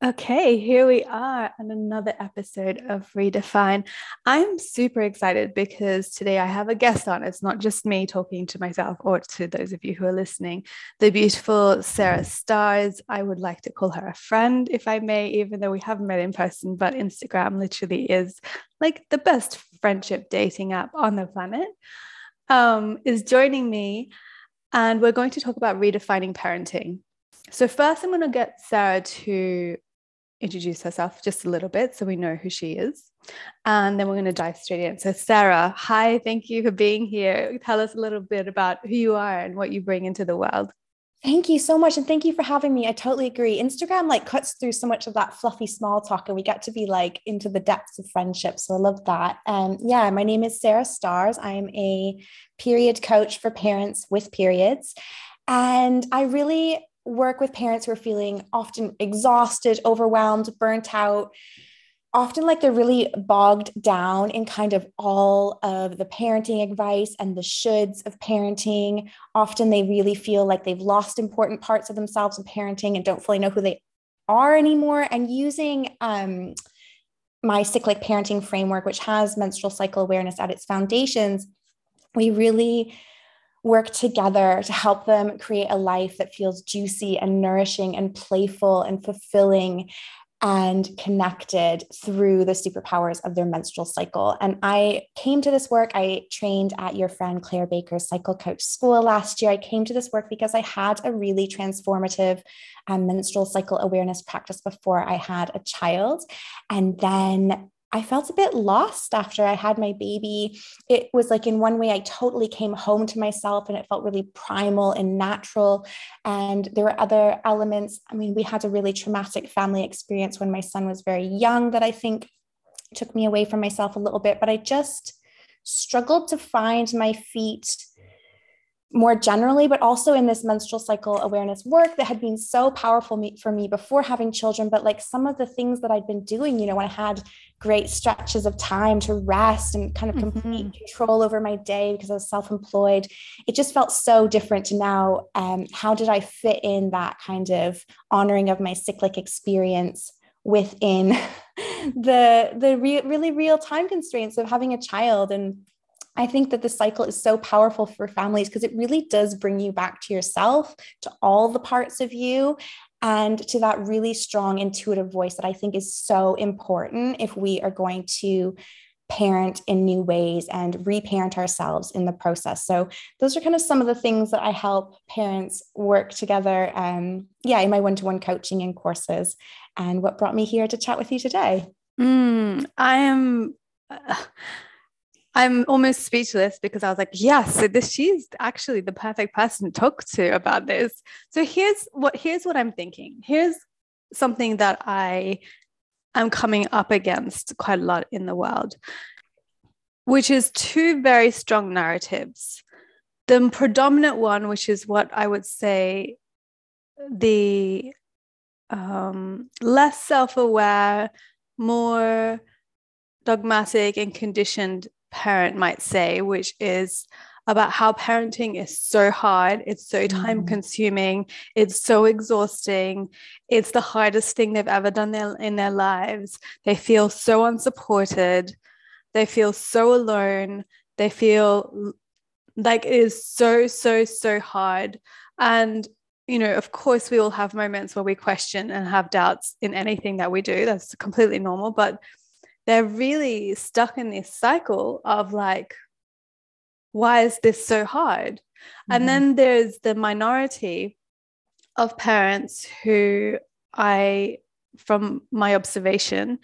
Okay, here we are on another episode of Redefine. I'm super excited because today I have a guest on. It's not just me talking to myself or to those of you who are listening. The beautiful Sarah Stars. I would like to call her a friend, if I may, even though we haven't met in person, but Instagram literally is like the best friendship dating app on the planet. Um, is joining me, and we're going to talk about redefining parenting. So, first, I'm going to get Sarah to introduce herself just a little bit so we know who she is. And then we're going to dive straight in. So, Sarah, hi, thank you for being here. Tell us a little bit about who you are and what you bring into the world. Thank you so much. And thank you for having me. I totally agree. Instagram like cuts through so much of that fluffy small talk and we get to be like into the depths of friendship. So I love that. Um, yeah, my name is Sarah Stars. I'm a period coach for parents with periods. And I really work with parents who are feeling often exhausted, overwhelmed, burnt out, often like they're really bogged down in kind of all of the parenting advice and the shoulds of parenting. Often they really feel like they've lost important parts of themselves in parenting and don't fully know who they are anymore. And using um, my cyclic parenting framework, which has menstrual cycle awareness at its foundations, we really work together to help them create a life that feels juicy and nourishing and playful and fulfilling and connected through the superpowers of their menstrual cycle. And I came to this work. I trained at your friend Claire Baker's cycle coach school last year. I came to this work because I had a really transformative um, menstrual cycle awareness practice before I had a child. And then I felt a bit lost after I had my baby. It was like, in one way, I totally came home to myself and it felt really primal and natural. And there were other elements. I mean, we had a really traumatic family experience when my son was very young that I think took me away from myself a little bit, but I just struggled to find my feet more generally, but also in this menstrual cycle awareness work that had been so powerful for me before having children. But like some of the things that I'd been doing, you know, when I had great stretches of time to rest and kind of complete mm-hmm. control over my day because I was self employed, it just felt so different to now. Um, how did I fit in that kind of honoring of my cyclic experience? within the the re- really real time constraints of having a child and I think that the cycle is so powerful for families because it really does bring you back to yourself, to all the parts of you, and to that really strong intuitive voice that I think is so important if we are going to parent in new ways and reparent ourselves in the process. So those are kind of some of the things that I help parents work together. Um, yeah, in my one-to-one coaching and courses, and what brought me here to chat with you today. Mm, I am. Uh, I'm almost speechless because I was like, yes, so this she's actually the perfect person to talk to about this. So here's what here's what I'm thinking. Here's something that I am coming up against quite a lot in the world, which is two very strong narratives. The predominant one, which is what I would say the um, less self aware, more dogmatic and conditioned parent might say, which is about how parenting is so hard, it's so time mm-hmm. consuming, it's so exhausting, it's the hardest thing they've ever done their, in their lives. They feel so unsupported, they feel so alone, they feel like it is so, so, so hard. And you know, of course, we all have moments where we question and have doubts in anything that we do. That's completely normal. But they're really stuck in this cycle of like, why is this so hard? Mm-hmm. And then there's the minority of parents who I, from my observation,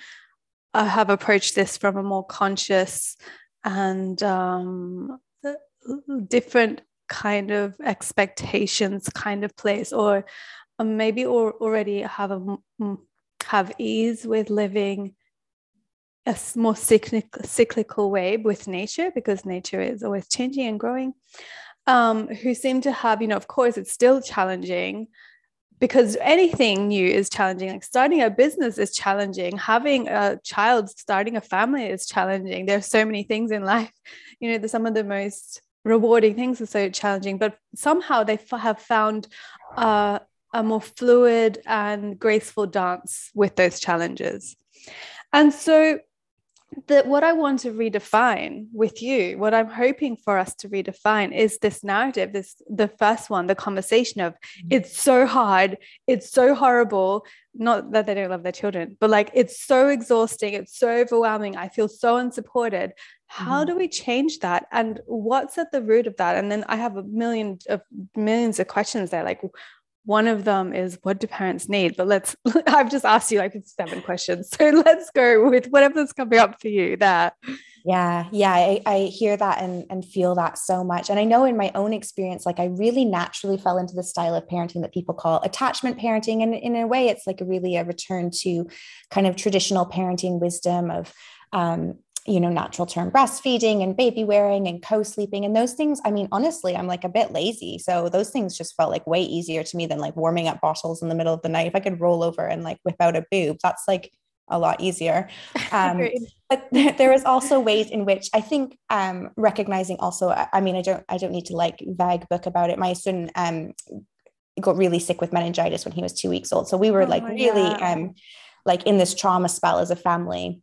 I have approached this from a more conscious and um, different kind of expectations kind of place, or maybe or already have a have ease with living a more cyclical, way with nature because nature is always changing and growing um, who seem to have you know of course it's still challenging because anything new is challenging. Like starting a business is challenging. Having a child starting a family is challenging. There's so many things in life. You know some of the most rewarding things are so challenging but somehow they f- have found uh, a more fluid and graceful dance with those challenges. And so that what I want to redefine with you, what I'm hoping for us to redefine is this narrative, this the first one, the conversation of mm-hmm. it's so hard, it's so horrible. Not that they don't love their children, but like it's so exhausting, it's so overwhelming. I feel so unsupported. How mm-hmm. do we change that? And what's at the root of that? And then I have a million of millions of questions there. Like, one of them is what do parents need? But let's, I've just asked you like seven questions. So let's go with whatever's coming up for you there. Yeah, yeah, I, I hear that and, and feel that so much. And I know in my own experience, like I really naturally fell into the style of parenting that people call attachment parenting. And in a way, it's like a really a return to kind of traditional parenting wisdom of um, you know, natural term breastfeeding and baby wearing and co sleeping. And those things, I mean, honestly, I'm like a bit lazy. So those things just felt like way easier to me than like warming up bottles in the middle of the night. If I could roll over and like whip out a boob, that's like a lot easier. Um, but there is also ways in which I think um, recognizing also, I mean, I don't, I don't need to like vague book about it. My son um, got really sick with meningitis when he was two weeks old. So we were oh, like really um, like in this trauma spell as a family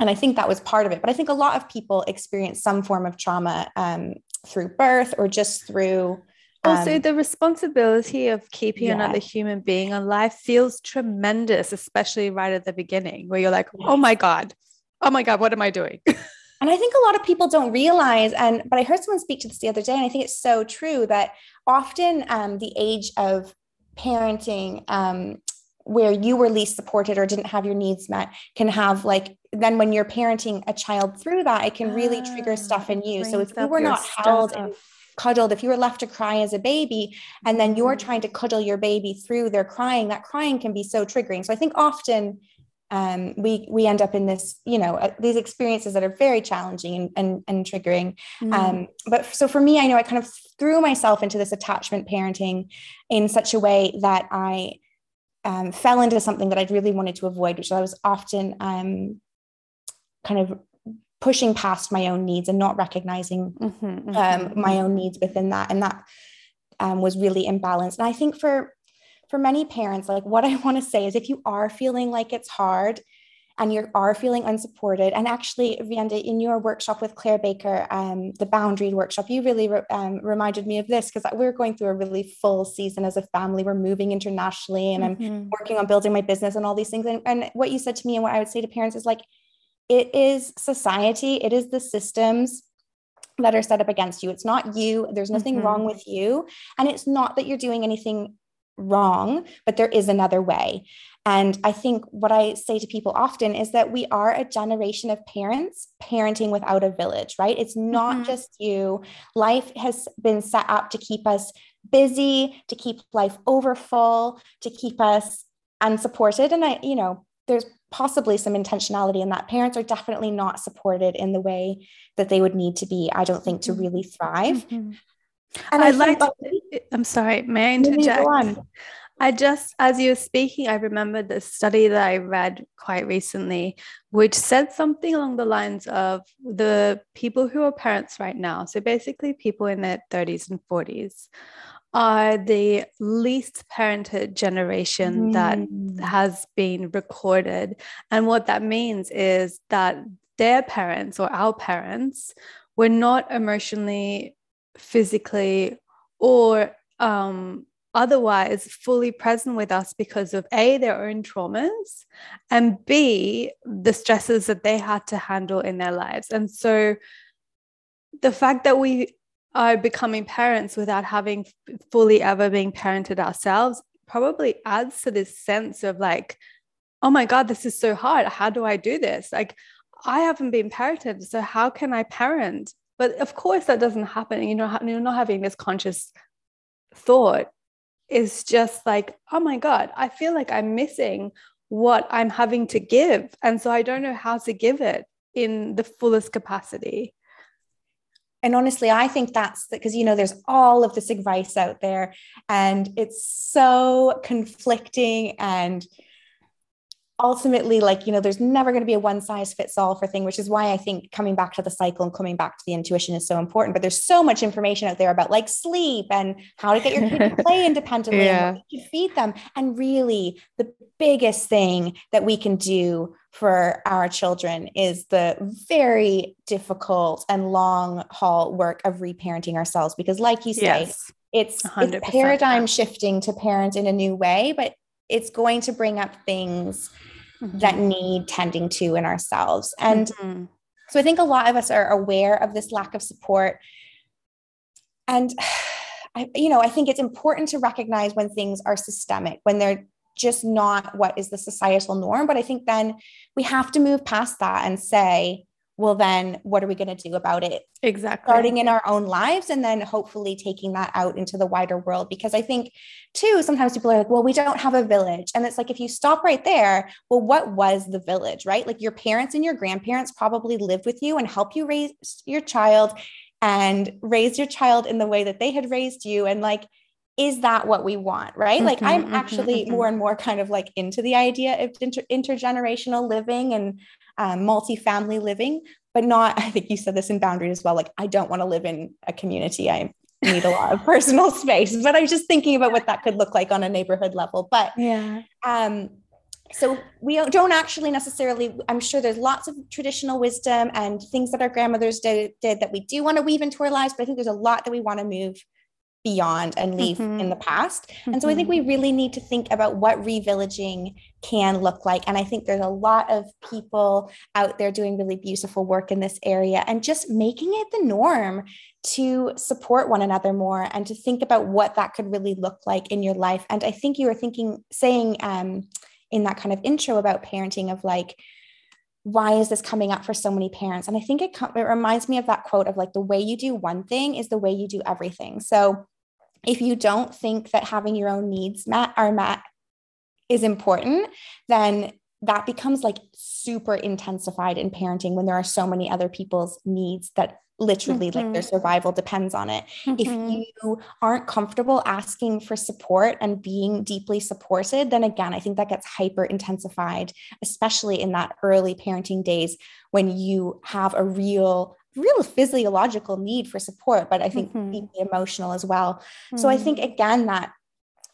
and I think that was part of it. But I think a lot of people experience some form of trauma um, through birth or just through. Um, also, the responsibility of keeping yeah. another human being alive feels tremendous, especially right at the beginning, where you're like, oh my God, oh my God, what am I doing? and I think a lot of people don't realize, and but I heard someone speak to this the other day, and I think it's so true that often um, the age of parenting um, where you were least supported or didn't have your needs met can have like then when you're parenting a child through that it can really trigger stuff in you so if you were not held and cuddled if you were left to cry as a baby and then you're mm-hmm. trying to cuddle your baby through their crying that crying can be so triggering so i think often um, we we end up in this you know uh, these experiences that are very challenging and and, and triggering mm. um, but so for me i know i kind of threw myself into this attachment parenting in such a way that i um, fell into something that I'd really wanted to avoid, which I was often um, kind of pushing past my own needs and not recognizing mm-hmm, mm-hmm. Um, my own needs within that, and that um, was really imbalanced. And I think for for many parents, like what I want to say is, if you are feeling like it's hard, and you are feeling unsupported. And actually, Vienda, in your workshop with Claire Baker, um, the boundary workshop, you really re- um, reminded me of this because we're going through a really full season as a family. We're moving internationally and mm-hmm. I'm working on building my business and all these things. And, and what you said to me and what I would say to parents is like, it is society, it is the systems that are set up against you. It's not you. There's nothing mm-hmm. wrong with you. And it's not that you're doing anything wrong, but there is another way. And I think what I say to people often is that we are a generation of parents parenting without a village, right? It's not mm-hmm. just you. Life has been set up to keep us busy, to keep life overfull, to keep us unsupported. And I, you know, there's possibly some intentionality in that. Parents are definitely not supported in the way that they would need to be, I don't think, to mm-hmm. really thrive. Mm-hmm. And I, I like, I'm sorry, may I interject? I just, as you were speaking, I remembered the study that I read quite recently, which said something along the lines of the people who are parents right now, so basically people in their 30s and 40s, are the least parented generation mm. that has been recorded. And what that means is that their parents or our parents were not emotionally, physically, or um, otherwise fully present with us because of A, their own traumas, and B, the stresses that they had to handle in their lives. And so the fact that we are becoming parents without having fully ever been parented ourselves probably adds to this sense of like, oh my God, this is so hard. How do I do this? Like, I haven't been parented. So, how can I parent? But of course, that doesn't happen. You know, you're not having this conscious thought is just like, oh my God, I feel like I'm missing what I'm having to give. And so I don't know how to give it in the fullest capacity. And honestly, I think that's because, you know, there's all of this advice out there and it's so conflicting and ultimately like you know there's never going to be a one size fits all for thing which is why i think coming back to the cycle and coming back to the intuition is so important but there's so much information out there about like sleep and how to get your kid to play independently yeah. and to feed them and really the biggest thing that we can do for our children is the very difficult and long haul work of reparenting ourselves because like you say yes. it's, it's paradigm shifting to parent in a new way but it's going to bring up things mm-hmm. that need tending to in ourselves. And mm-hmm. so I think a lot of us are aware of this lack of support. And I, you know, I think it's important to recognize when things are systemic, when they're just not what is the societal norm. But I think then we have to move past that and say, well, then what are we going to do about it? Exactly. Starting in our own lives and then hopefully taking that out into the wider world. Because I think, too, sometimes people are like, well, we don't have a village. And it's like, if you stop right there, well, what was the village, right? Like your parents and your grandparents probably lived with you and helped you raise your child and raise your child in the way that they had raised you. And like, is that what we want right mm-hmm, like i'm mm-hmm, actually mm-hmm. more and more kind of like into the idea of inter- intergenerational living and um, multi-family living but not i think you said this in boundaries as well like i don't want to live in a community. I need a lot of personal space but i was just thinking about what that could look like on a neighborhood level but yeah. um so we don't actually necessarily i'm sure there's lots of traditional wisdom and things that our grandmothers did, did that we do want to weave into our lives but i think there's a lot that we want to move beyond and leave mm-hmm. in the past. Mm-hmm. And so I think we mm-hmm. really need to think about what revillaging can look like. And I think there's a lot of people out there doing really beautiful work in this area and just making it the norm to support one another more and to think about what that could really look like in your life. And I think you were thinking, saying um, in that kind of intro about parenting of like, why is this coming up for so many parents? And I think it, it reminds me of that quote of like, the way you do one thing is the way you do everything. So if you don't think that having your own needs met are met is important, then that becomes like super intensified in parenting when there are so many other people's needs that literally mm-hmm. like their survival depends on it. Mm-hmm. If you aren't comfortable asking for support and being deeply supported, then again, I think that gets hyper intensified, especially in that early parenting days when you have a real real physiological need for support but i think mm-hmm. deeply emotional as well mm-hmm. so i think mm-hmm. again that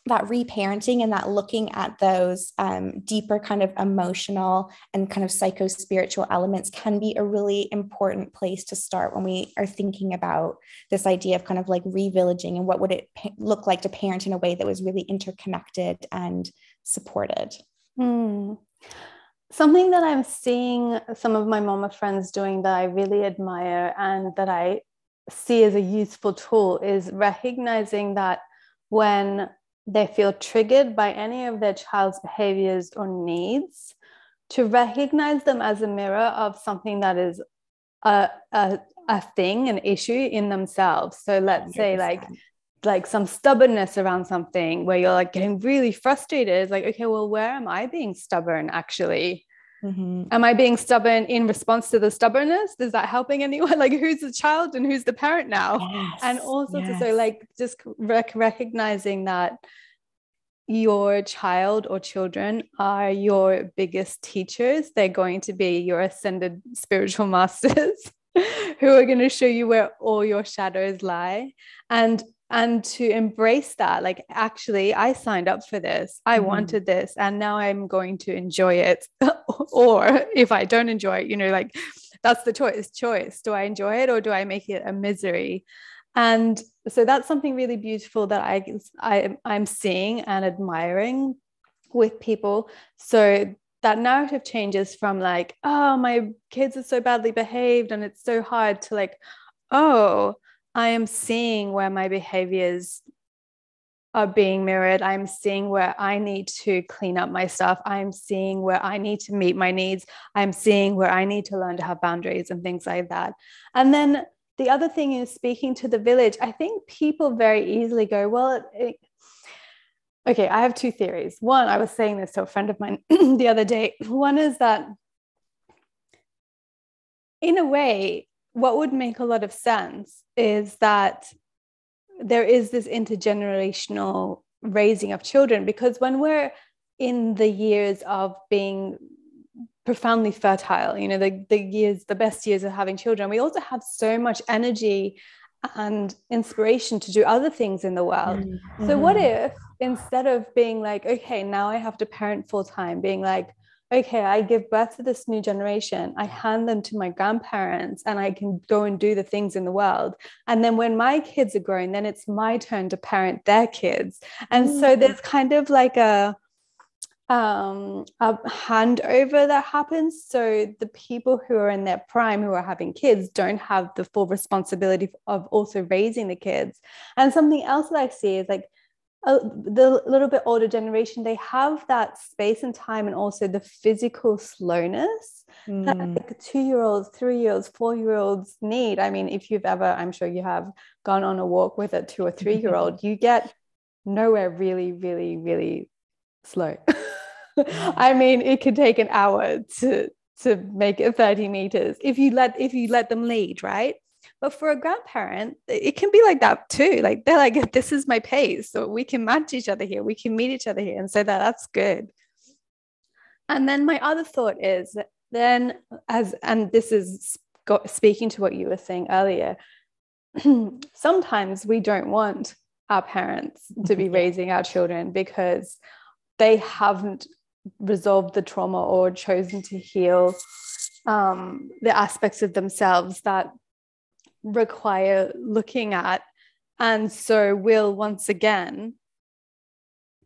that reparenting and that looking at those um, deeper kind of emotional and kind of psycho spiritual elements can be a really important place to start when we are thinking about this idea of kind of like revillaging and what would it look like to parent in a way that was really interconnected and supported mm. something that i'm seeing some of my mama friends doing that i really admire and that i see as a useful tool is recognizing that when they feel triggered by any of their child's behaviors or needs, to recognize them as a mirror of something that is a, a, a thing, an issue in themselves. So let's 100%. say like like some stubbornness around something where you're like getting really frustrated. It's like, okay, well, where am I being stubborn actually? Mm-hmm. Am I being stubborn in response to the stubbornness? Is that helping anyone? Like, who's the child and who's the parent now? Yes, and also, yes. so like just rec- recognizing that your child or children are your biggest teachers. They're going to be your ascended spiritual masters who are going to show you where all your shadows lie. And and to embrace that like actually i signed up for this. I mm wanted this and now i'm going to enjoy it. Or if i don't enjoy it you know like that's the choice choice. Do i enjoy it or do i make it a misery? And so that's something really beautiful that i, I i'm seeing and admiring with people. So that narrative changes from like oh my kids are so badly behaved and it's so hard to like oh I am seeing where my behaviors are being mirrored. I'm seeing where I need to clean up my stuff. I'm seeing where I need to meet my needs. I'm seeing where I need to learn to have boundaries and things like that. And then the other thing is speaking to the village. I think people very easily go, well, it, okay, I have two theories. One, I was saying this to a friend of mine the other day. One is that in a way, what would make a lot of sense is that there is this intergenerational raising of children because when we're in the years of being profoundly fertile you know the, the years the best years of having children we also have so much energy and inspiration to do other things in the world mm-hmm. so what if instead of being like okay now i have to parent full time being like okay i give birth to this new generation i hand them to my grandparents and i can go and do the things in the world and then when my kids are growing then it's my turn to parent their kids and mm-hmm. so there's kind of like a um, a handover that happens. So the people who are in their prime, who are having kids, don't have the full responsibility of also raising the kids. And something else that I see is like uh, the little bit older generation, they have that space and time and also the physical slowness mm. that like two year olds, three year olds, four year olds need. I mean, if you've ever, I'm sure you have gone on a walk with a two or three year old, you get nowhere really, really, really slow. I mean, it could take an hour to to make it 30 meters if you let if you let them lead, right? But for a grandparent, it can be like that too. Like they're like, this is my pace. So we can match each other here. We can meet each other here. And so that that's good. And then my other thought is then as and this is speaking to what you were saying earlier, sometimes we don't want our parents to be raising our children because they haven't resolved the trauma or chosen to heal um, the aspects of themselves that require looking at. And so will once again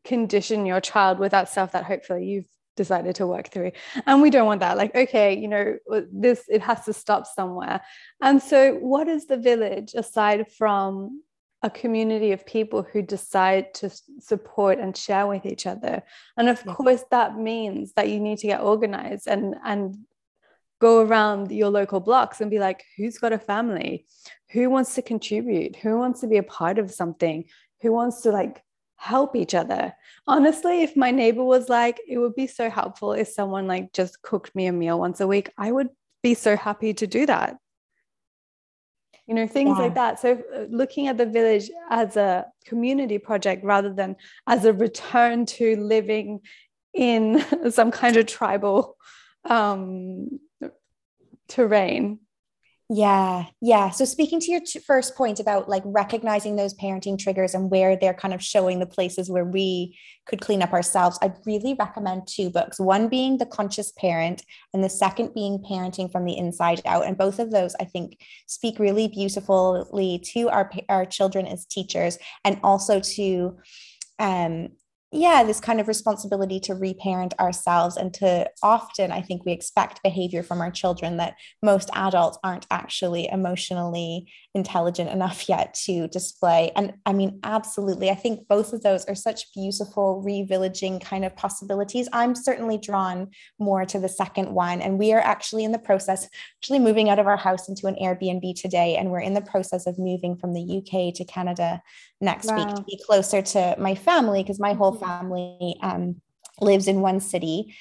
condition your child with that stuff that hopefully you've decided to work through. And we don't want that. Like, okay, you know, this, it has to stop somewhere. And so, what is the village aside from a community of people who decide to support and share with each other and of yeah. course that means that you need to get organized and and go around your local blocks and be like who's got a family? Who wants to contribute? Who wants to be a part of something? Who wants to like help each other? Honestly if my neighbor was like it would be so helpful if someone like just cooked me a meal once a week i would be so happy to do that. You know things yeah. like that. So uh, looking at the village as a community project rather than as a return to living in some kind of tribal um, terrain yeah, yeah. So speaking to your t- first point about like recognizing those parenting triggers and where they're kind of showing the places where we could clean up ourselves, I'd really recommend two books. One being The Conscious Parent, and the second being Parenting from the Inside Out. And both of those, I think, speak really beautifully to our our children as teachers, and also to um, yeah this kind of responsibility to reparent ourselves and to often i think we expect behavior from our children that most adults aren't actually emotionally intelligent enough yet to display and i mean absolutely i think both of those are such beautiful revillaging kind of possibilities i'm certainly drawn more to the second one and we are actually in the process actually moving out of our house into an airbnb today and we're in the process of moving from the uk to canada next wow. week to be closer to my family because my whole. Family um, lives in one city,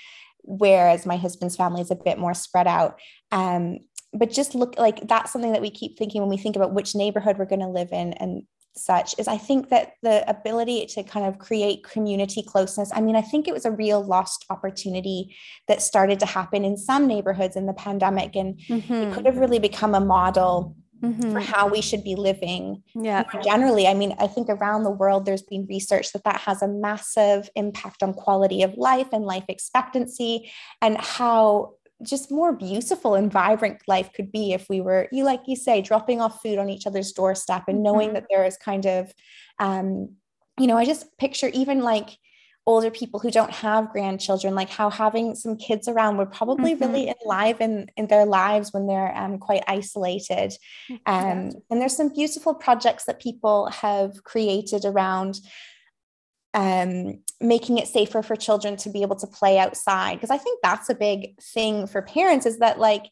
whereas my husband's family is a bit more spread out. Um, but just look like that's something that we keep thinking when we think about which neighborhood we're going to live in and such is I think that the ability to kind of create community closeness. I mean, I think it was a real lost opportunity that started to happen in some neighborhoods in the pandemic, and mm-hmm. it could have really become a model mm-hmm. for how we should be living. Yeah. More Generally, I mean, I think around the world, there's been research that that has a massive impact on quality of life and life expectancy and how just more beautiful and vibrant life could be if we were you like you say dropping off food on each other's doorstep and knowing mm-hmm. that there is kind of um you know i just picture even like older people who don't have grandchildren, like how having some kids around would probably mm-hmm. really enliven in their lives when they're um, quite isolated. Um, and there's some beautiful projects that people have created around um, making it safer for children to be able to play outside. Because I think that's a big thing for parents is that like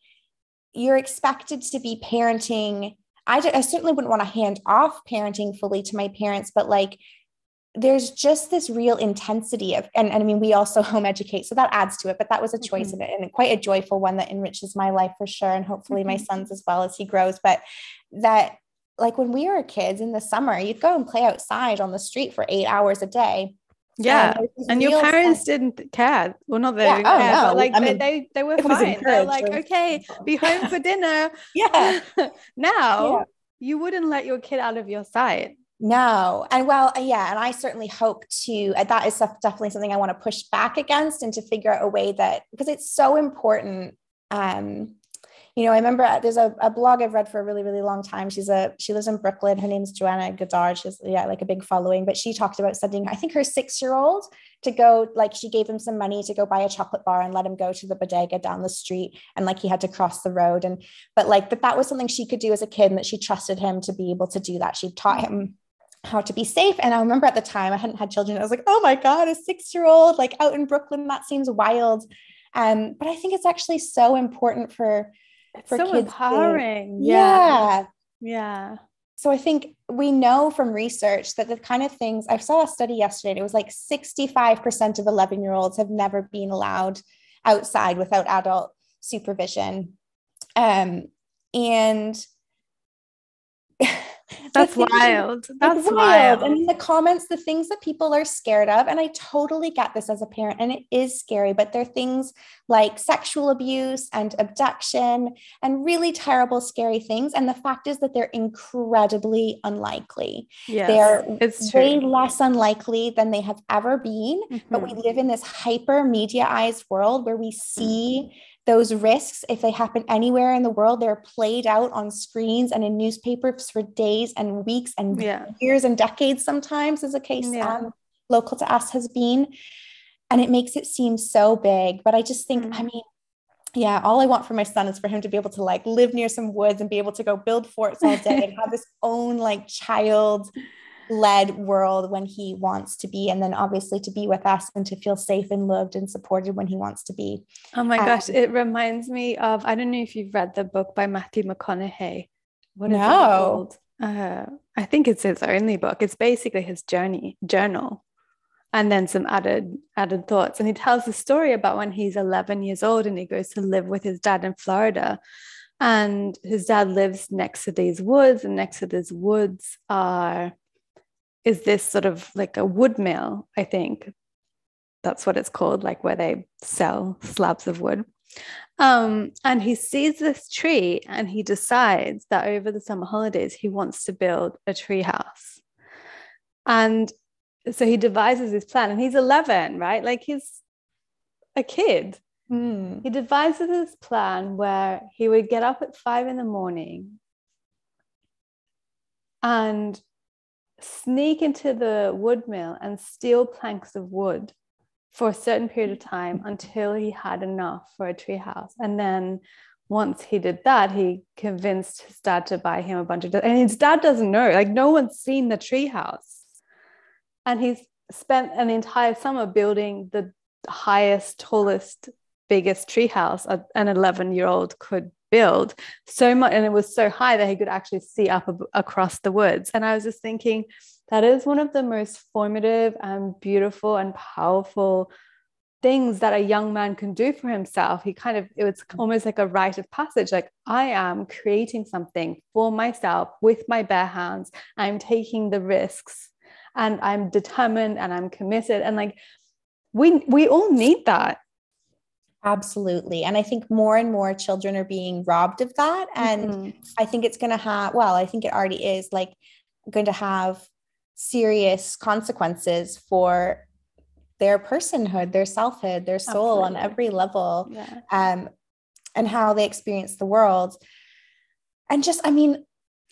you're expected to be parenting. I, I certainly wouldn't want to hand off parenting fully to my parents, but like there's just this real intensity of and, and, i mean we also home educate so that adds to it but that was a choice mm-hmm. of it and quite a joyful one that enriches my life for sure and hopefully mm-hmm. my son's as well as he grows but that like when we were kids in the summer you'd go and play outside on the street for eight hours a day Yeah. And, and your parents sense. didn't care. Well, not that yeah, they didn't care, no. like I mean, they, they were fine. They're like, okay, be home for dinner. yeah. now yeah. you wouldn't let your kid out of your sight. No. And well, uh, yeah. And I certainly hope to, uh, that is definitely something I want to push back against and to figure out a way that, because it's so important. Um, you know, I remember uh, there's a, a blog I've read for a really, really long time. She's a, she lives in Brooklyn. Her name is Joanna Goddard. She's, yeah, like a big following, but she talked about sending, I think her six year old to go, like, she gave him some money to go buy a chocolate bar and let him go to the bodega down the street. And like, he had to cross the road. And, but like, but that was something she could do as a kid and that she trusted him to be able to do that. She taught him how to be safe. And I remember at the time I hadn't had children. I was like, oh my God, a six year old, like out in Brooklyn, that seems wild. Um, but I think it's actually so important for, it's for so kids. empowering. To, yeah. Yeah. So I think we know from research that the kind of things I saw a study yesterday, and it was like 65% of 11 year olds have never been allowed outside without adult supervision. Um, and that's wild. That's wild. wild. And in the comments, the things that people are scared of, and I totally get this as a parent, and it is scary, but there are things like sexual abuse and abduction and really terrible, scary things. And the fact is that they're incredibly unlikely. Yes, they're it's way less unlikely than they have ever been. Mm-hmm. But we mm-hmm. live in this hyper mediaized world where we see those risks, if they happen anywhere in the world, they're played out on screens and in newspapers for days and weeks and yeah. years and decades, sometimes, as a case yeah. um, local to us has been. And it makes it seem so big. But I just think, mm. I mean, yeah, all I want for my son is for him to be able to like live near some woods and be able to go build forts all day and have his own like child led world when he wants to be and then obviously to be with us and to feel safe and loved and supported when he wants to be. Oh my um, gosh it reminds me of i don't know if you've read the book by matthew mcconaughey. What is no. it called? Uh, i think it's his only book. It's basically his journey journal and then some added added thoughts. And he tells the story about when he's 11 years old and he goes to live with his dad in florida. And his dad lives next to these woods and next to these woods are is this sort of like a wood mill, I think. That's what it's called, like where they sell slabs of wood. Um, and he sees this tree and he decides that over the summer holidays, he wants to build a tree house. And so he devises his plan, and he's 11, right? Like he's a kid. Mm. He devises his plan where he would get up at five in the morning and sneak into the wood mill and steal planks of wood for a certain period of time until he had enough for a treehouse. And then once he did that, he convinced his dad to buy him a bunch of, and his dad doesn't know, like no one's seen the treehouse. And he's spent an entire summer building the highest, tallest, biggest treehouse an 11 year old could build so much and it was so high that he could actually see up ab- across the woods. And i was just thinking that is one of the most formative and beautiful and powerful things that a young man can do for himself. He kind of it was mm. almost like a rite of passage like i am creating something for myself with my bare hands. I'm taking the risks and i'm determined and i'm committed. And like we we all need that Absolutely. And I think more and more children are being robbed of that. And mm-hmm. I think it's going to have, well, I think it already is like going to have serious consequences for their personhood, their selfhood, their soul Absolutely. on every level, yeah. um, and how they experience the world. And just, I mean,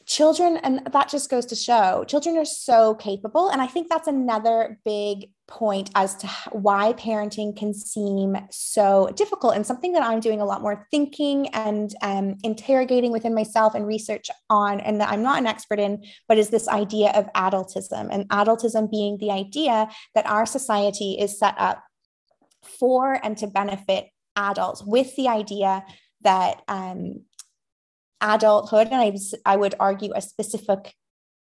children, and that just goes to show children are so capable. And I think that's another big point as to why parenting can seem so difficult and something that I'm doing a lot more thinking and um, interrogating within myself and research on, and that I'm not an expert in, but is this idea of adultism and adultism being the idea that our society is set up for and to benefit adults with the idea that um, adulthood, and I, I would argue a specific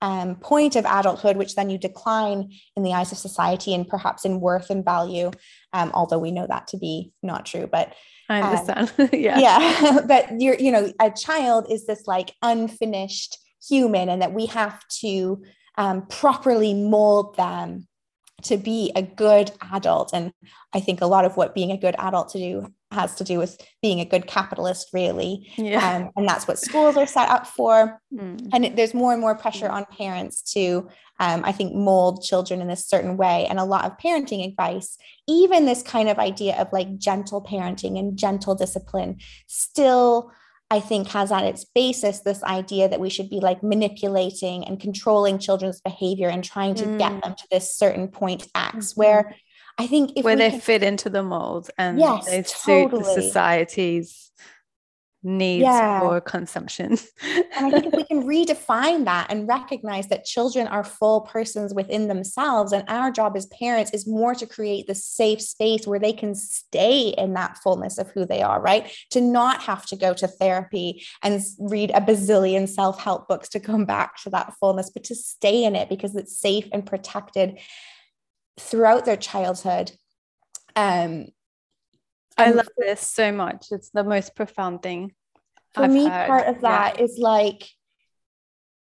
um, point of adulthood, which then you decline in the eyes of society and perhaps in worth and value, um, although we know that to be not true. But I um, understand. yeah. Yeah. but you're, you know, a child is this like unfinished human, and that we have to um, properly mold them to be a good adult. And I think a lot of what being a good adult to do has to do with being a good capitalist, really. Yeah. Um, and that's what schools are set up for. Mm. And there's more and more pressure on parents to, um, I think, mold children in a certain way. And a lot of parenting advice, even this kind of idea of like gentle parenting and gentle discipline, still I think has at its basis this idea that we should be like manipulating and controlling children's behavior and trying to mm. get them to this certain point X, mm-hmm. where I think where they can, fit into the mold and yes, they totally. suit the society's needs yeah. for consumption. and I think if we can redefine that and recognize that children are full persons within themselves, and our job as parents is more to create the safe space where they can stay in that fullness of who they are, right? To not have to go to therapy and read a bazillion self help books to come back to that fullness, but to stay in it because it's safe and protected throughout their childhood. Um, I love this so much. It's the most profound thing. For I've me, heard. part of that yeah. is like,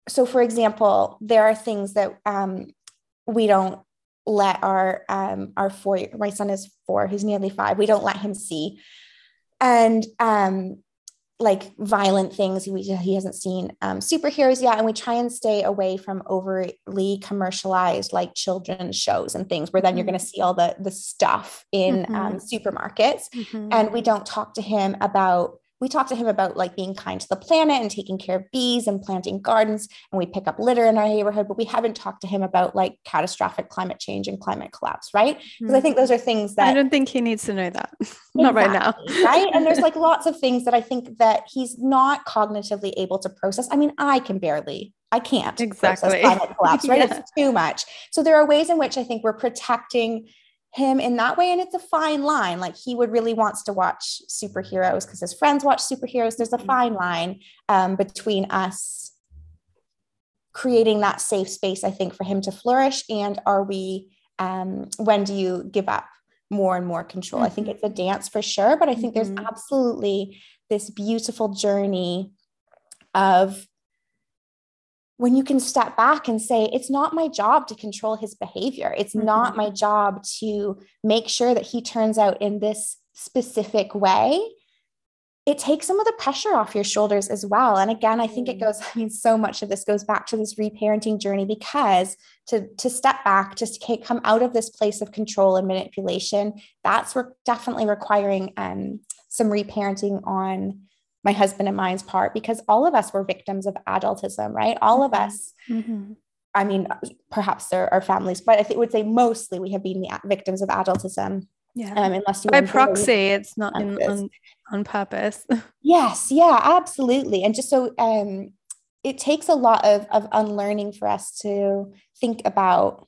so for example, there are things that um, we don't let our um, our four. My son is four; he's nearly five. We don't let him see, and um, like violent things. He, he hasn't seen um, superheroes yet, and we try and stay away from overly commercialized like children's shows and things, where then mm-hmm. you're going to see all the the stuff in mm-hmm. um, supermarkets, mm-hmm. and we don't talk to him about we talk to him about like being kind to the planet and taking care of bees and planting gardens and we pick up litter in our neighborhood but we haven't talked to him about like catastrophic climate change and climate collapse right? Because i hmm. think those are things that i don't think he needs to know that. Not right now. Right? And there's like lots of things that i think that he's not cognitively able to process. I mean i can barely I can't exactly. climate collapse, right? yeah. It's too much. So there are ways in which I think we're protecting him in that way and it's a fine line like he would really wants to watch superheroes because his friends watch superheroes there's a mm-hmm. fine line um, between us creating that safe space i think for him to flourish and are we um, when do you give up more and more control mm-hmm. i think mm-hmm. it's a dance for sure but i think mm-hmm. there's absolutely this beautiful journey of when you can step back and say, it's not my job to control his behavior. It's mm-hmm. not my job to make sure that he turns out in this specific way. It takes some of the pressure off your shoulders as well. And again, I think it mm. goes, I mean, so much of this goes back to this reparenting journey because to, to step back, just to come out of this place of control and manipulation, that's re- definitely requiring um, some reparenting on my husband and mine's part because all of us were victims of adultism, right? All of mm-hmm. us. Mm-hmm. I mean, perhaps there are families, but I think would say mostly we have been the victims of adultism. Yeah. Um, unless you by proxy, it's not in, on, on purpose. yes. Yeah. Absolutely. And just so um, it takes a lot of of unlearning for us to think about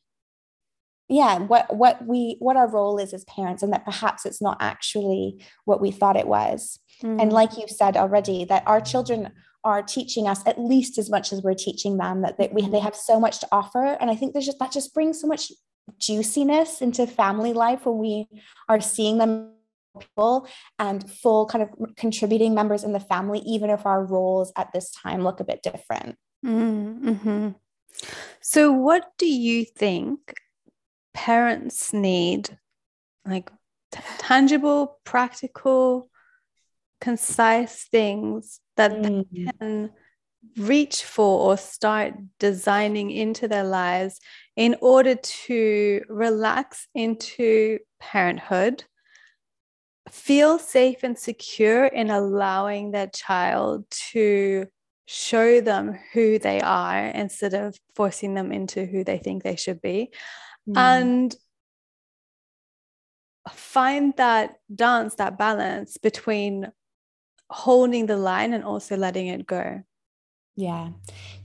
yeah what what we what our role is as parents and that perhaps it's not actually what we thought it was mm. and like you've said already that our children are teaching us at least as much as we're teaching them that they, we, they have so much to offer and i think there's just that just brings so much juiciness into family life when we are seeing them people and full kind of contributing members in the family even if our roles at this time look a bit different mm-hmm. so what do you think parents need like t- tangible, practical, concise things that mm. they can reach for or start designing into their lives in order to relax into parenthood, feel safe and secure in allowing their child to show them who they are instead of forcing them into who they think they should be mm. and find that dance, that balance between holding the line and also letting it go. Yeah.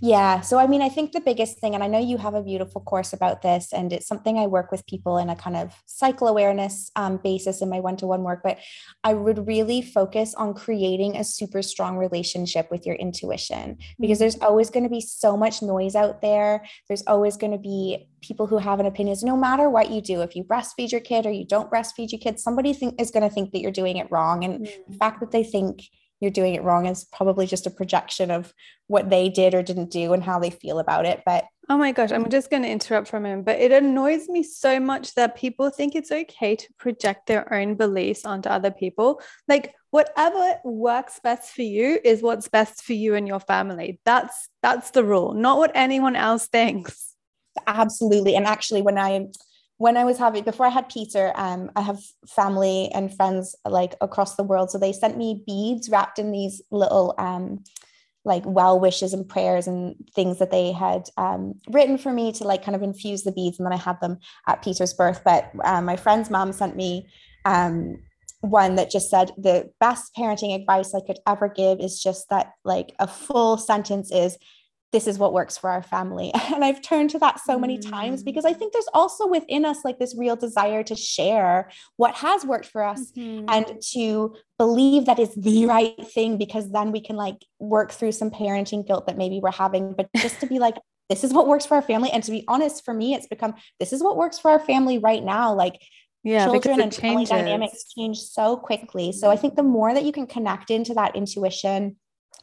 Yeah. So, I mean, I think the biggest thing, and I know you have a beautiful course about this, and it's something I work with people in a kind of cycle awareness um, basis in my one to one work, but I would really focus on creating a super strong relationship with your intuition because there's mm-hmm. always going to be so much noise out there. There's always going to be people who have an opinion. No matter what you do, if you breastfeed your kid or you don't breastfeed your kid, somebody think, is going to think that you're doing it wrong. And mm. the fact that they think, you're doing it wrong is probably just a projection of what they did or didn't do and how they feel about it but oh my gosh i'm just going to interrupt for a minute but it annoys me so much that people think it's okay to project their own beliefs onto other people. Like whatever works best for you is what's best for you and your family. That's that's the rule not what anyone else thinks. Absolutely and actually when i when I was having before I had Peter, um, I have family and friends like across the world. So they sent me beads wrapped in these little um, like well wishes and prayers and things that they had um, written for me to like kind of infuse the beads. And then I had them at Peter's birth. But um, my friend's mom sent me um, one that just said the best parenting advice I could ever give is just that like a full sentence is this is what works for our family. And I've turned to that so many times mm. because I think there's also within us like this real desire to share what has worked for us mm-hmm. and to believe that is the right thing because then we can like work through some parenting guilt that maybe we're having. But just to be like, this is what works for our family. And to be honest, for me, it's become this is what works for our family right now. Like yeah, children and family dynamics change so quickly. So I think the more that you can connect into that intuition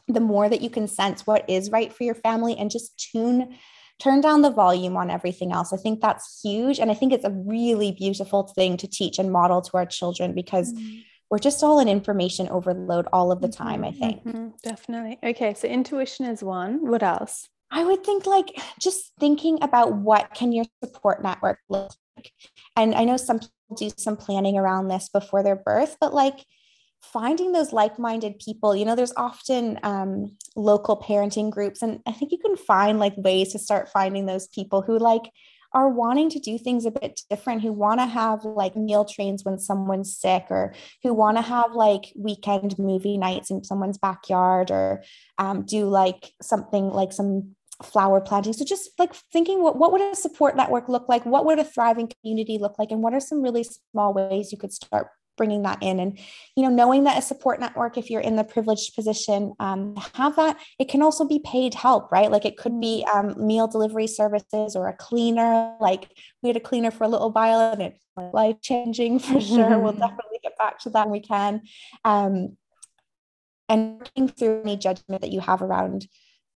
the more that you can sense what is right for your family and just tune turn down the volume on everything else. I think that's huge. And I think it's a really beautiful thing to teach and model to our children because mm-hmm. we're just all in information overload all of the time, I think. Mm-hmm. Definitely. Okay. So intuition is one. What else? I would think like just thinking about what can your support network look like. And I know some people do some planning around this before their birth, but like finding those like-minded people. You know there's often um, local parenting groups and i think you can find like ways to start finding those people who like are wanting to do things a bit different who want to have like meal trains when someone's sick or who want to have like weekend movie nights in someone's backyard or um, do like something like some flower planting. So just like thinking what, what would a support network look like? What would a thriving community look like? And what are some really small ways you could start bringing that in. And you know knowing that a support network if you're in the privileged position um, have that it can also be paid help right? Like it could be mm. um, meal delivery services or a cleaner. Like we had a cleaner for a little while and it's life changing for sure. We'll definitely get back to that when we can. Um, and working through any judgment that you have around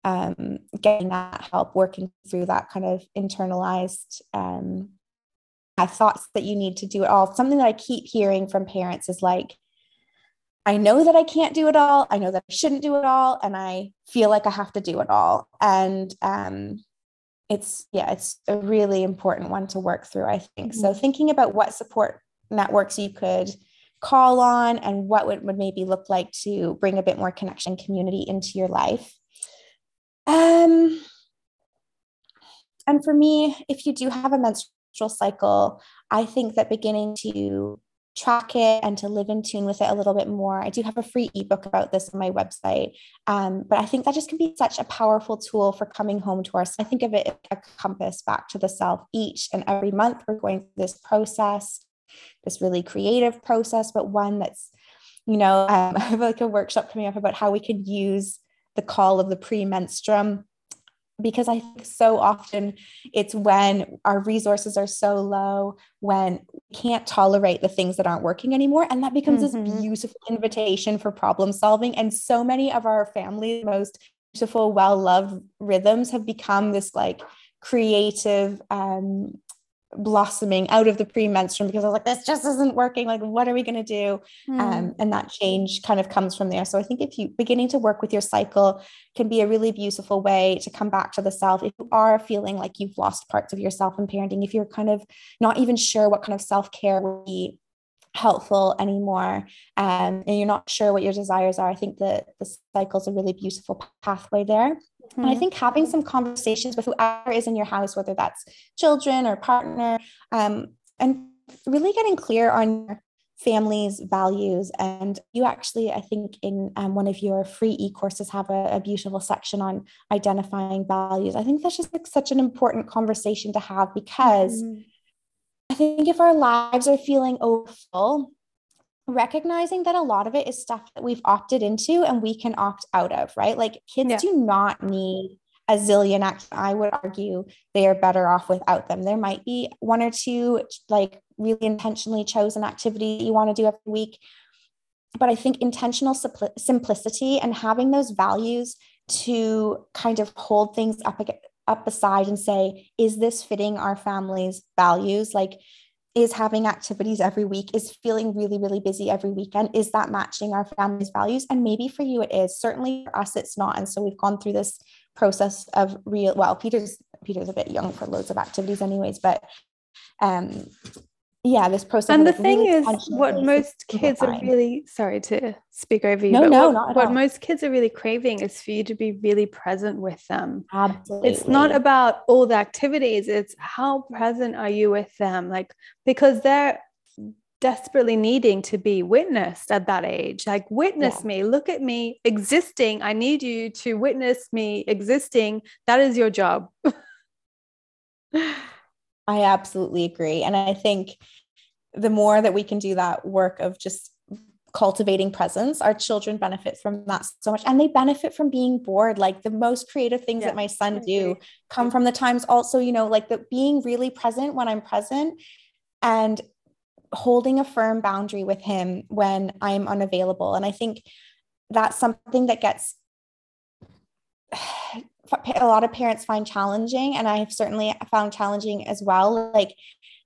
um, getting that help working through that kind of internalized um, thoughts that you need to do it all. Something that I keep hearing from parents is like, I know that I can't do it all. I know that I shouldn't do it all. And I feel like I have to do it all. And um, it's, yeah, it's a really important one to work through, I think. Mm-hmm. So thinking about what support networks you could call on and what would, would maybe look like to bring a bit more connection community into your life. Um, and for me, if you do have a menstrual menstrual cycle, I think that beginning to track it and to live in tune with it a little bit more. I do have a free ebook about this on my website. Um, but I think that just can be such a powerful tool for coming home to our. I think of it as a compass back to the self each and every month. We're going through this process, this really creative process, but one that's, you know, um, I have like a workshop coming up about how we could use the call of the premenstruum because I think so often it's when our resources are so low, when we can't tolerate the things that aren't working anymore. And that becomes mm-hmm. this beautiful invitation for problem solving. And so many of our family most beautiful, well loved rhythms have become this like creative um, blossoming out of the premenstruum because I was like, this just isn't working. Like, what are we going to do? Mm. Um, and that change kind of comes from there. So I think if you beginning to work with your cycle can be a really beautiful way to come back to the self. If you are feeling like you've lost parts of yourself in parenting, if you're kind of not even sure what kind of self care will be helpful anymore um, and you're not sure what your desires are i think that the cycle is a really beautiful pathway there mm-hmm. and i mm-hmm. think having some conversations with whoever is in your house whether that's children or partner um, and really getting clear on your family's values and you actually i think in um, one of your free e-courses have a, a, beautiful section on identifying values i think that's just like such an important conversation to have because mm-hmm I think if our lives are feeling overfull, recognizing that a lot of it is stuff that we've opted into and we can opt out of, right? Like kids yeah. do not need a zillion acts. I would argue they are better off without them. There might be one or two like really intentionally chosen activity you want to do every week. but I think intentional simplicity and having those values to kind of hold things up up aside and say, is this fitting our family's values? Like, is having activities every week, is feeling really, really busy every weekend, is that matching our family's values? And maybe for you it is. Certainly for us, it's not. And so we've gone through this process of real, well, Peter's Peter's a bit young for loads of activities, anyways, but um yeah this process and the thing really is what most kids are really sorry to speak over you no, but no, what, not what most kids are really craving is for you to be really present with them. Absolutely it's not about all the activities it's how present are you with them like because they're desperately needing to be witnessed at that age like witness yeah. me look at me existing i need you to witness me existing that is your job I absolutely agree. And I think the more that we can do that work of just cultivating presence, our children benefit from that so much. And they benefit from being bored. Like the most creative things yeah, that my son do come from the times also, you know, like the being really present when I'm present and holding a firm boundary with him when I'm unavailable. And I think that's something that gets a lot of parents find challenging and i've certainly found challenging as well like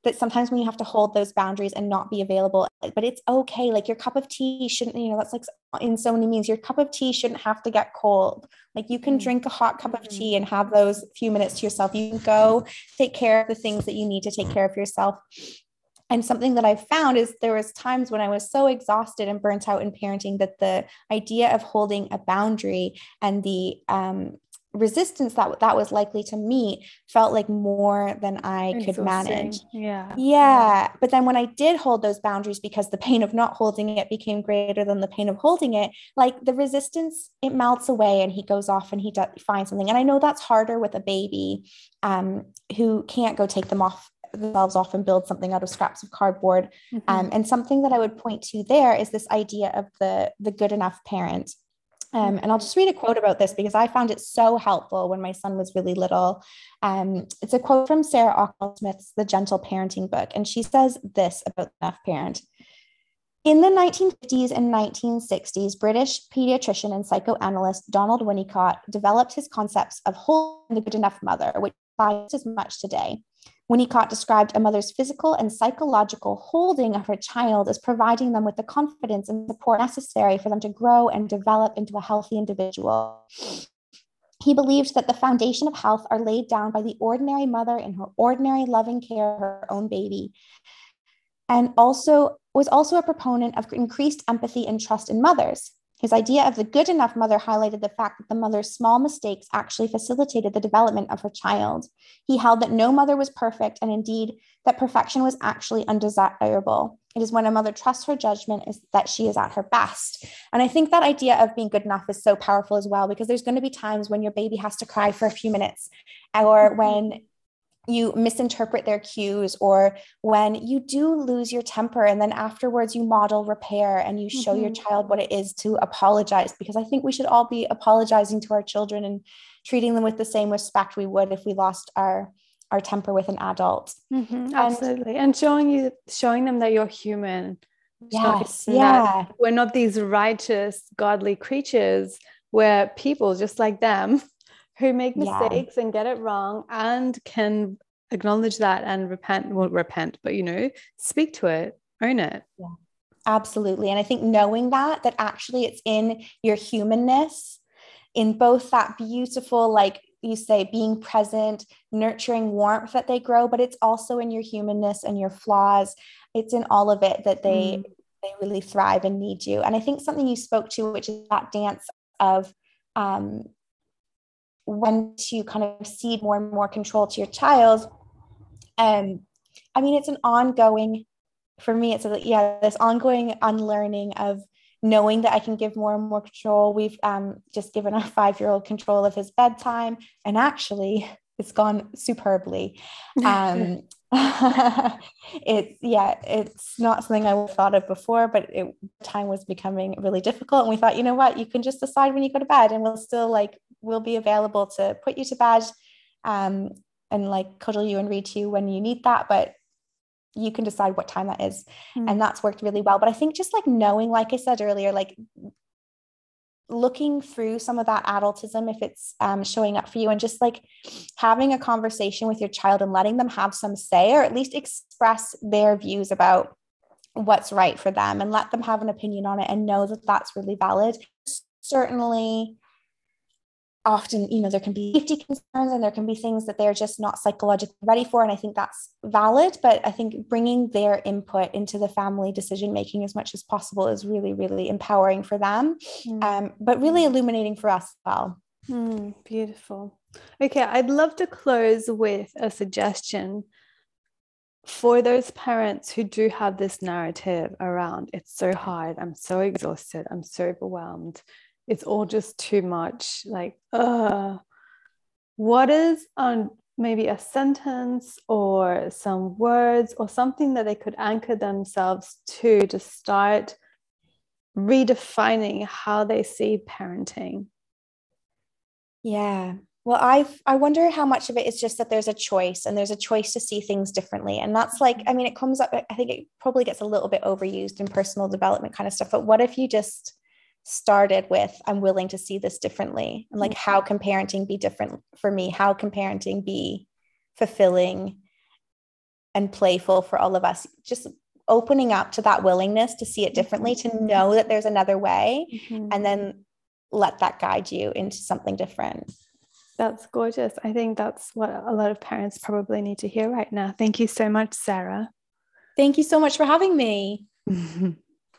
that sometimes when you have to hold those boundaries and not be available but it's okay like your cup of tea shouldn't you know that's like in so many means your cup of tea shouldn't have to get cold like you can mm. drink a hot cup of mm-hmm. tea and have those few minutes to yourself you can go take care of the things that you need to take care of yourself and something that I've found is there was times when I was so exhausted and burnt out in parenting that the idea of holding a boundary and the um, resistance that that was likely to meet felt like more than I could manage. Yeah. yeah. But then when I did hold those boundaries because the pain of not holding it became greater than the pain of holding it, like the resistance, it melts away and he goes off and he does, finds something. And I know that's harder with a baby um, who can't go take them off themselves off and build something out of scraps of cardboard. Mm-hmm. Um, and something that I would point to there is this idea of the the good enough parent. Um, and I'll just read a quote about this because I found it so helpful when my son was really little. Um, it's a quote from Sarah Ockwell Smith's The Gentle Parenting book. And she says this about the enough parent. In the 1950s and 1960s, British pediatrician and psychoanalyst Donald Winnicott developed his concepts of holding the good enough mother, which applies as much today. Winnicott described a mother's physical and psychological holding of her child as providing them with the confidence and support necessary for them to grow and develop into a healthy individual. He believed that the foundation of health are laid down by the ordinary mother in her ordinary loving care of her own baby. And also was also a proponent of increased empathy and trust in mothers. His idea of the good enough mother highlighted the fact that the mother's small mistakes actually facilitated the development of her child. He held that no mother was perfect, and indeed, that perfection was actually undesirable. It is when a mother trusts her judgment is that she is at her best. And I think that idea of being good enough is so powerful as well, because there's going to be times when your baby has to cry for a few minutes, or mm-hmm. when you misinterpret their cues or when you do lose your temper and then afterwards you model repair and you show mm-hmm. your child what it is to apologize because i think we should all be apologizing to our children and treating them with the same respect we would if we lost our our temper with an adult. Mm-hmm, absolutely. And, and, showing you showing them that you're human. Yes yeah. we're not these righteous godly creatures. We're people just like them who make mistakes yeah. and get it wrong and can acknowledge that and repent well repent but you know speak to it own it yeah absolutely and i think knowing that that actually it's in your humanness in both that beautiful like you say being present nurturing warmth that they grow but it's also in your humanness and your flaws it's in all of it that they mm. they really thrive and need you and i think something you spoke to which is that dance of um, when to kind of cede more and more control to your child. And I mean, it's an ongoing, for me, it's a, yeah, this ongoing unlearning of knowing that I can give more and more control. We've um, just given our five year old control of his bedtime, and actually, it's gone superbly. Um, it's yeah, it's not something I thought of before, but it, time was becoming really difficult, and we thought, you know what, you can just decide when you go to bed, and we'll still like we'll be available to put you to bed um, and like cuddle you and read to you when you need that. But you can decide what time that is. Mm. And that's worked really well. But I think just like knowing, like I said earlier, like looking through some of that adultism if it's um, showing up for you and just like having a conversation with your child and letting them have some say or at least express their views about what's right for them and let them have an opinion on it and know that that's really valid. Certainly often you know there can be safety concerns and there can be things that they're just not psychologically ready for and i think that's valid but i think bringing their input into the family decision making as much as possible is really really empowering for them mm. um, but really illuminating for us as well mm, beautiful okay i'd love to close with a suggestion for those parents who do have this narrative around it's so hard i'm so exhausted i'm so overwhelmed it's all just too much like uh what is on maybe a sentence or some words or something that they could anchor themselves to to start redefining how they see parenting? Yeah. Well i i wonder how much of it is just that there's a choice and there's a choice to see things differently. And that's like i mean it comes up i think it probably gets a little bit overused in personal development kind of stuff but what if you just started with i'm willing to see this differently. And like how can parenting be different for me? How can parenting be fulfilling and playful for all of us? Just opening up to that willingness to see it differently to mm-hmm. know that there's another way mm-hmm. and then let that guide you into something different. That's gorgeous. I think that's what a lot of parents probably need to hear right now. Thank you so much sarah. Thank you so much for having me